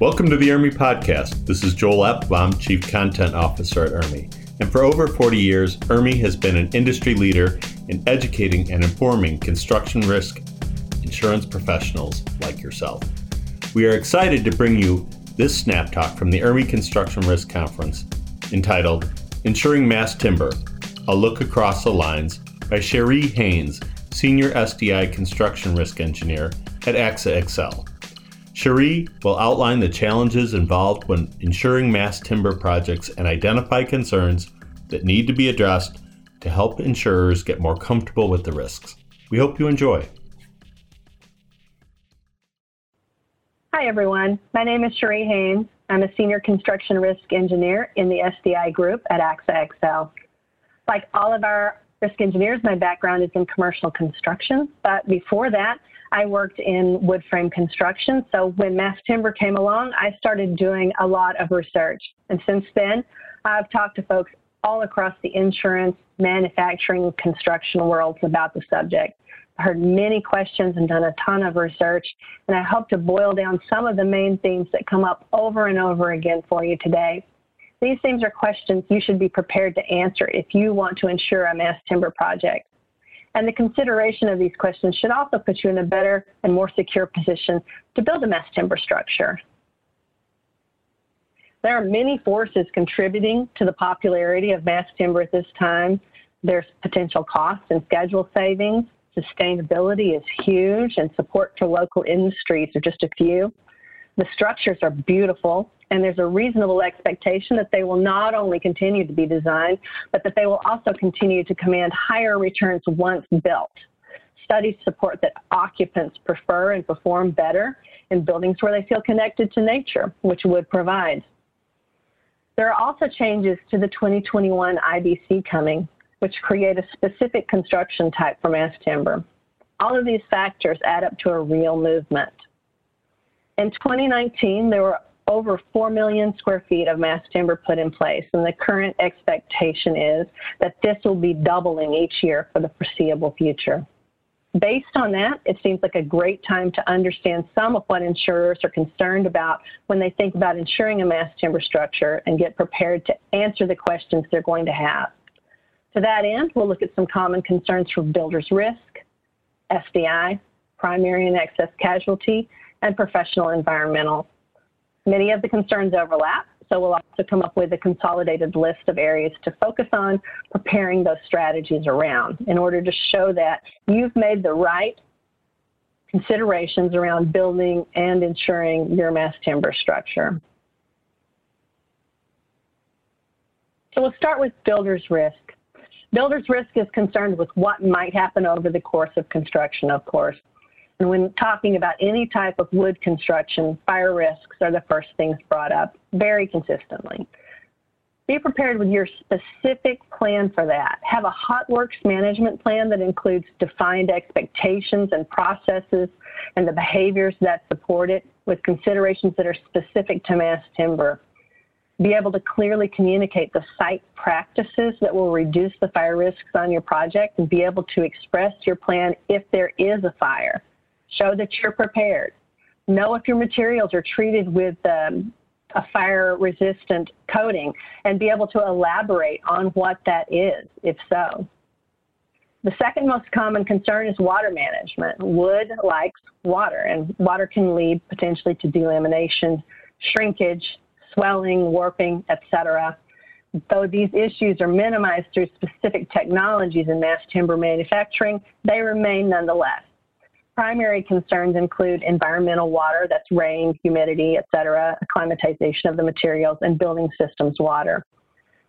Welcome to the IRMI Podcast. This is Joel Appelbaum, Chief Content Officer at IRMI. And for over 40 years, IRMI has been an industry leader in educating and informing construction risk insurance professionals like yourself. We are excited to bring you this snap talk from the IRMI Construction Risk Conference entitled Insuring Mass Timber A Look Across the Lines by Cherie Haynes, Senior SDI Construction Risk Engineer at AXA XL. Cherie will outline the challenges involved when insuring mass timber projects and identify concerns that need to be addressed to help insurers get more comfortable with the risks. We hope you enjoy. Hi, everyone. My name is Cherie Haynes. I'm a senior construction risk engineer in the SDI group at AXA XL. Like all of our risk engineers, my background is in commercial construction, but before that, I worked in wood frame construction. So when mass timber came along, I started doing a lot of research. And since then, I've talked to folks all across the insurance, manufacturing, construction worlds about the subject. I heard many questions and done a ton of research, and I hope to boil down some of the main themes that come up over and over again for you today. These themes are questions you should be prepared to answer if you want to insure a mass timber project. And the consideration of these questions should also put you in a better and more secure position to build a mass timber structure. There are many forces contributing to the popularity of mass timber at this time. There's potential cost and schedule savings. Sustainability is huge, and support for local industries are just a few. The structures are beautiful, and there's a reasonable expectation that they will not only continue to be designed, but that they will also continue to command higher returns once built. Studies support that occupants prefer and perform better in buildings where they feel connected to nature, which wood provides. There are also changes to the 2021 IBC coming, which create a specific construction type for mass timber. All of these factors add up to a real movement. In 2019, there were over 4 million square feet of mass timber put in place, and the current expectation is that this will be doubling each year for the foreseeable future. Based on that, it seems like a great time to understand some of what insurers are concerned about when they think about insuring a mass timber structure and get prepared to answer the questions they're going to have. To that end, we'll look at some common concerns for builder's risk, SDI, primary and excess casualty, and professional environmental Many of the concerns overlap, so we'll also come up with a consolidated list of areas to focus on preparing those strategies around in order to show that you've made the right considerations around building and insuring your mass timber structure. So we'll start with builder's risk. Builder's risk is concerned with what might happen over the course of construction, of course. And when talking about any type of wood construction, fire risks are the first things brought up very consistently. Be prepared with your specific plan for that. Have a hot works management plan that includes defined expectations and processes and the behaviors that support it with considerations that are specific to mass timber. Be able to clearly communicate the site practices that will reduce the fire risks on your project and be able to express your plan if there is a fire. Show that you're prepared. Know if your materials are treated with um, a fire resistant coating and be able to elaborate on what that is, if so. The second most common concern is water management. Wood likes water, and water can lead potentially to delamination, shrinkage, swelling, warping, etc. Though these issues are minimized through specific technologies in mass timber manufacturing, they remain nonetheless. Primary concerns include environmental water, that's rain, humidity, et cetera, acclimatization of the materials, and building systems water.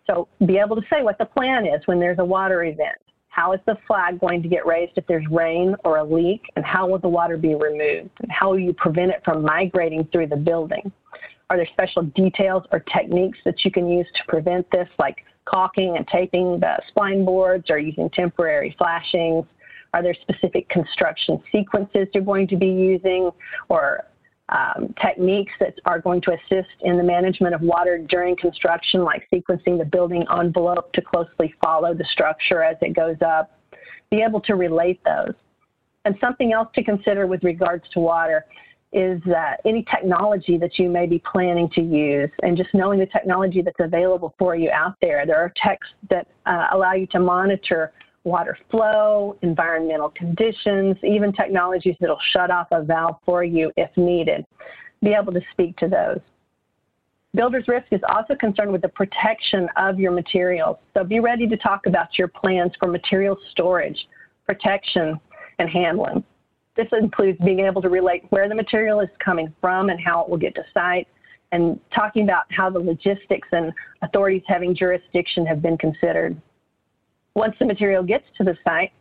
So be able to say what the plan is when there's a water event. How is the flag going to get raised if there's rain or a leak, and how will the water be removed? And how will you prevent it from migrating through the building? Are there special details or techniques that you can use to prevent this, like caulking and taping the spline boards or using temporary flashings? Are there specific construction sequences you're going to be using or um, techniques that are going to assist in the management of water during construction, like sequencing the building envelope to closely follow the structure as it goes up? Be able to relate those. And something else to consider with regards to water is uh, any technology that you may be planning to use and just knowing the technology that's available for you out there. There are techs that uh, allow you to monitor water flow, environmental conditions, even technologies that'll shut off a valve for you if needed. Be able to speak to those. Builder's Risk is also concerned with the protection of your materials. So be ready to talk about your plans for material storage, protection, and handling. This includes being able to relate where the material is coming from and how it will get to site, and talking about how the logistics and authorities having jurisdiction have been considered. Once the material gets to the site,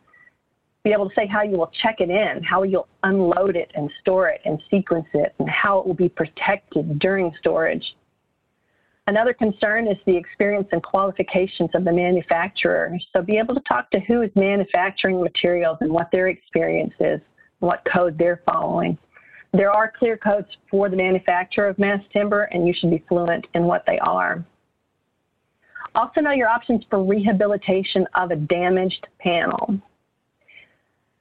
be able to say how you will check it in, how you'll unload it and store it and sequence it, and how it will be protected during storage. Another concern is the experience and qualifications of the manufacturer. So be able to talk to who is manufacturing materials and what their experience is what code they're following. There are clear codes for the manufacturer of mass timber, and you should be fluent in what they are. Also know your options for rehabilitation of a damaged panel,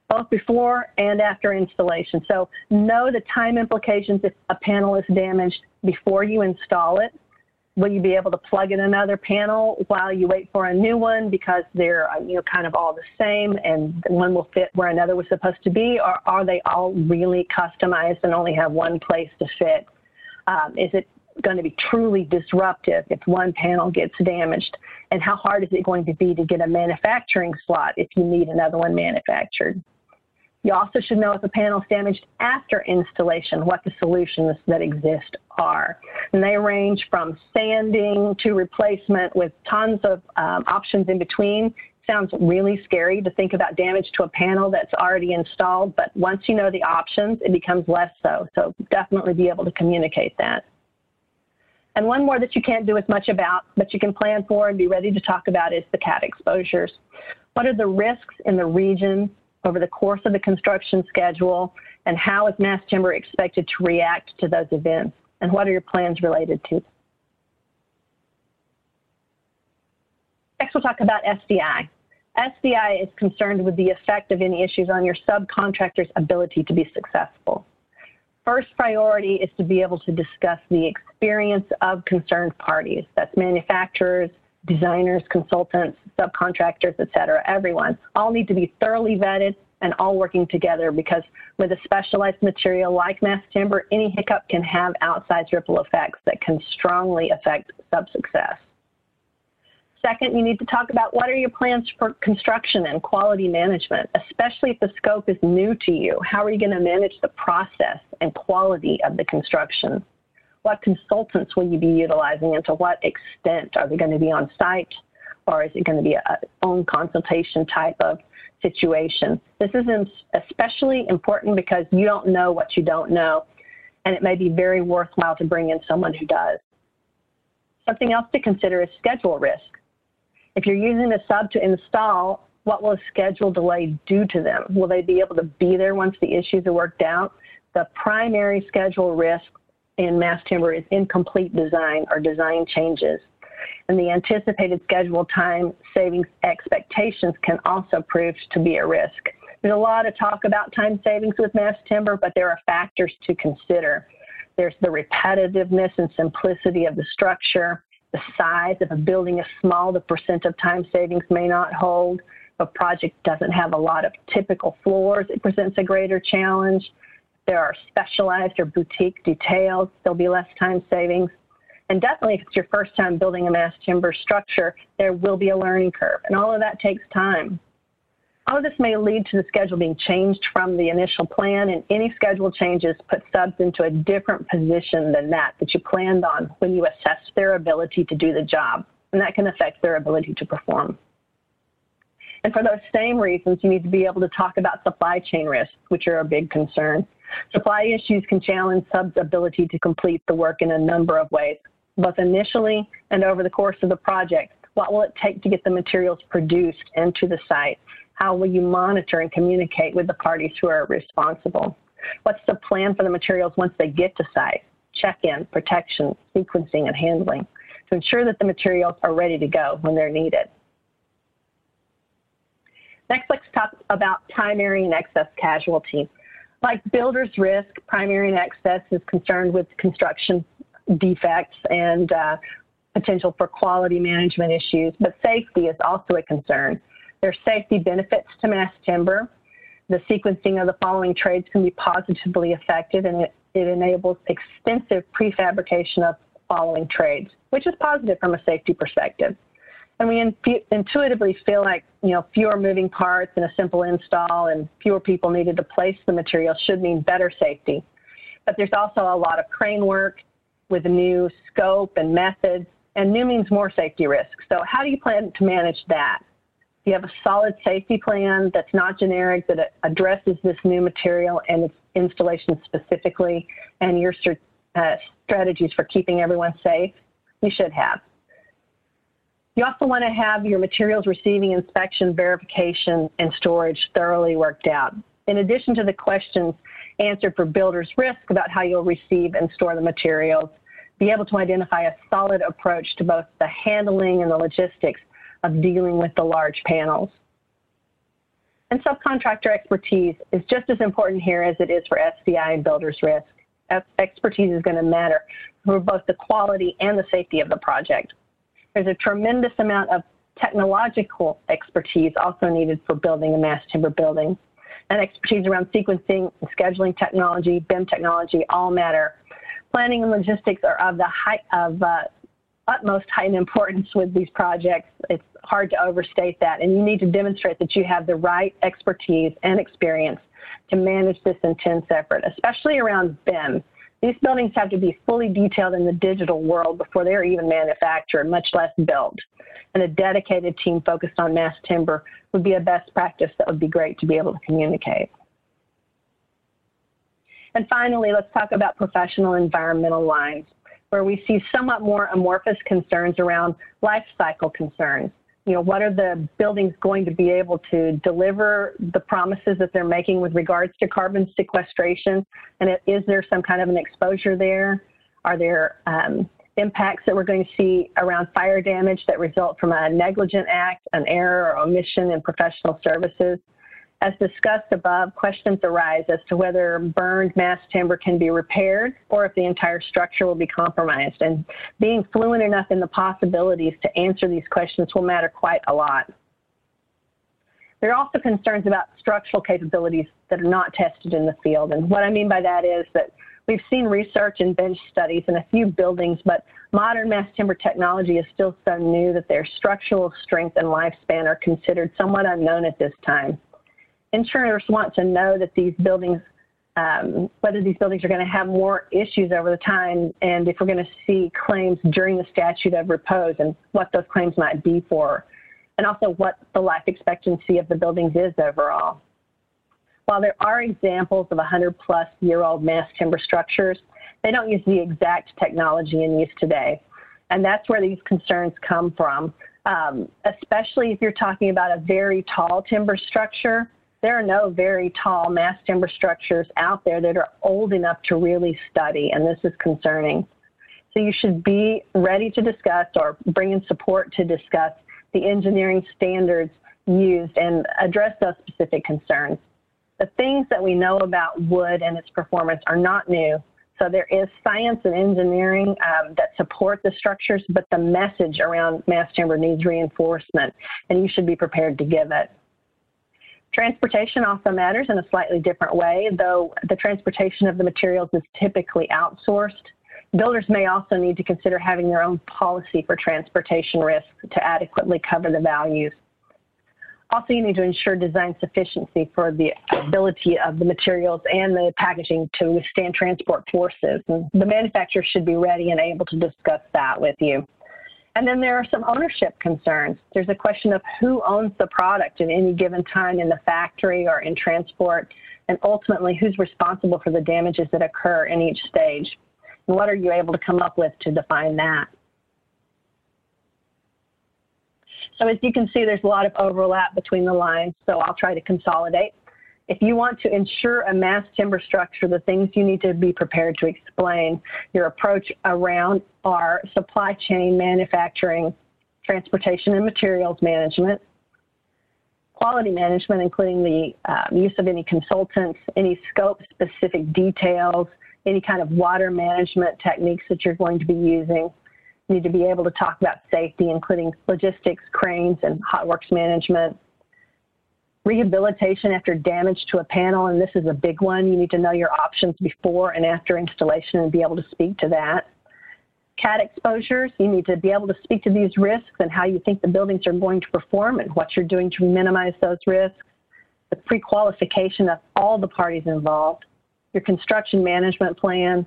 both before and after installation. So know the time implications if a panel is damaged before you install it. Will you be able to plug in another panel while you wait for a new one because they're you know kind of all the same and one will fit where another was supposed to be? Or are they all really customized and only have one place to fit? Um, is it going to be truly disruptive if one panel gets damaged and how hard is it going to be to get a manufacturing slot if you need another one manufactured you also should know if a panel is damaged after installation, what the solutions that exist are. And they range from sanding to replacement with tons of um, options in between. Sounds really scary to think about damage to a panel that's already installed, but once you know the options, it becomes less so. So definitely be able to communicate that. And one more that you can't do as much about, but you can plan for and be ready to talk about is the cat exposures. What are the risks in the region over the course of the construction schedule, and how is mass timber expected to react to those events, and what are your plans related to? Next, we'll talk about SDI. SDI is concerned with the effect of any issues on your subcontractor's ability to be successful. First priority is to be able to discuss the experience of concerned parties. That's manufacturers, designers, consultants, subcontractors, et cetera, everyone, all need to be thoroughly vetted and all working together because with a specialized material like mass timber, any hiccup can have outsized ripple effects that can strongly affect sub-success. Second, you need to talk about what are your plans for construction and quality management, especially if the scope is new to you. How are you going to manage the process and quality of the construction? What consultants will you be utilizing and to what extent? Are they going to be on site or is it going to be a own consultation type of situation? This is especially important because you don't know what you don't know and it may be very worthwhile to bring in someone who does. Something else to consider is schedule risk. If you're using a sub to install, what will a schedule delay do to them? Will they be able to be there once the issues are worked out? The primary schedule risk in mass timber is incomplete design or design changes. And the anticipated schedule time savings expectations can also prove to be a risk. There's a lot of talk about time savings with mass timber, but there are factors to consider. There's the repetitiveness and simplicity of the structure, the size. If a building is small, the percent of time savings may not hold. If a project doesn't have a lot of typical floors, it presents a greater challenge there are specialized or boutique details, there'll be less time savings. And definitely if it's your first time building a mass timber structure, there will be a learning curve. And all of that takes time. All of this may lead to the schedule being changed from the initial plan, and any schedule changes put subs into a different position than that that you planned on when you assess their ability to do the job. And that can affect their ability to perform. And for those same reasons, you need to be able to talk about supply chain risks, which are a big concern. Supply issues can challenge subs' ability to complete the work in a number of ways, both initially and over the course of the project. What will it take to get the materials produced into the site? How will you monitor and communicate with the parties who are responsible? What's the plan for the materials once they get to site? Check-in, protection, sequencing, and handling to ensure that the materials are ready to go when they're needed. Next, let's talk about primary and excess casualty. Like builder's risk, primary and excess is concerned with construction defects and uh, potential for quality management issues, but safety is also a concern. There's safety benefits to mass timber. The sequencing of the following trades can be positively affected, and it, it enables extensive prefabrication of following trades, which is positive from a safety perspective. And we in, intuitively feel like you know fewer moving parts and a simple install, and fewer people needed to place the material should mean better safety. But there's also a lot of crane work with new scope and methods, and new means more safety risks. So how do you plan to manage that? You have a solid safety plan that's not generic, that addresses this new material and its installation specifically, and your uh, strategies for keeping everyone safe, you should have. You also want to have your materials receiving inspection, verification, and storage thoroughly worked out. In addition to the questions answered for builder's risk about how you'll receive and store the materials, be able to identify a solid approach to both the handling and the logistics of dealing with the large panels. And subcontractor expertise is just as important here as it is for SDI and builder's risk. Expertise is going to matter for both the quality and the safety of the project. There's a tremendous amount of technological expertise also needed for building a mass timber building. And expertise around sequencing, scheduling technology, BIM technology all matter. Planning and logistics are of the height of uh, utmost heightened importance with these projects. It's hard to overstate that. And you need to demonstrate that you have the right expertise and experience to manage this intense effort, especially around BIM. These buildings have to be fully detailed in the digital world before they're even manufactured, much less built. And a dedicated team focused on mass timber would be a best practice that would be great to be able to communicate. And finally, let's talk about professional environmental lines where we see somewhat more amorphous concerns around life cycle concerns. You know, what are the buildings going to be able to deliver the promises that they're making with regards to carbon sequestration? And is there some kind of an exposure there? Are there um, impacts that we're going to see around fire damage that result from a negligent act, an error or omission in professional services? As discussed above, questions arise as to whether burned mass timber can be repaired or if the entire structure will be compromised. And being fluent enough in the possibilities to answer these questions will matter quite a lot. There are also concerns about structural capabilities that are not tested in the field. And what I mean by that is that we've seen research and bench studies in a few buildings, but modern mass timber technology is still so new that their structural strength and lifespan are considered somewhat unknown at this time insurers want to know that these buildings, um, whether these buildings are going to have more issues over the time, and if we're going to see claims during the statute of repose, and what those claims might be for, and also what the life expectancy of the buildings is overall. While there are examples of 100 plus year old mass timber structures, they don't use the exact technology in use today. And that's where these concerns come from, um, especially if you're talking about a very tall timber structure there are no very tall mass timber structures out there that are old enough to really study, and this is concerning. So you should be ready to discuss or bring in support to discuss the engineering standards used and address those specific concerns. The things that we know about wood and its performance are not new. So there is science and engineering um, that support the structures, but the message around mass timber needs reinforcement, and you should be prepared to give it. Transportation also matters in a slightly different way, though the transportation of the materials is typically outsourced. Builders may also need to consider having their own policy for transportation risks to adequately cover the values. Also, you need to ensure design sufficiency for the ability of the materials and the packaging to withstand transport forces. And the manufacturer should be ready and able to discuss that with you. And then there are some ownership concerns. There's a question of who owns the product at any given time in the factory or in transport, and ultimately who's responsible for the damages that occur in each stage. And what are you able to come up with to define that? So as you can see, there's a lot of overlap between the lines, so I'll try to consolidate. If you want to insure a mass timber structure, the things you need to be prepared to explain your approach around are supply chain manufacturing, transportation and materials management, quality management, including the um, use of any consultants, any scope specific details, any kind of water management techniques that you're going to be using. You need to be able to talk about safety, including logistics, cranes, and hot works management. Rehabilitation after damage to a panel, and this is a big one. You need to know your options before and after installation and be able to speak to that. CAT exposures, you need to be able to speak to these risks and how you think the buildings are going to perform and what you're doing to minimize those risks. The pre-qualification of all the parties involved, your construction management plan,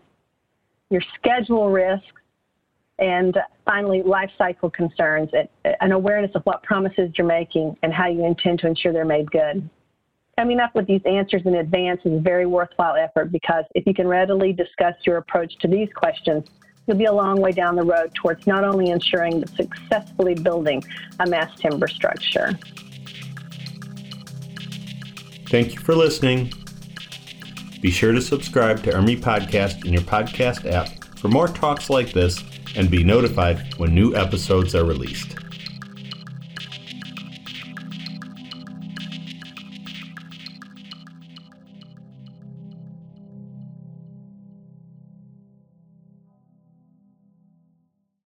your schedule risks, and finally, life cycle concerns, and an awareness of what promises you're making and how you intend to ensure they're made good. Coming up with these answers in advance is a very worthwhile effort because if you can readily discuss your approach to these questions, you'll be a long way down the road towards not only insuring but successfully building a mass timber structure. Thank you for listening. Be sure to subscribe to IRMI Podcast in your podcast app for more talks like this and be notified when new episodes are released.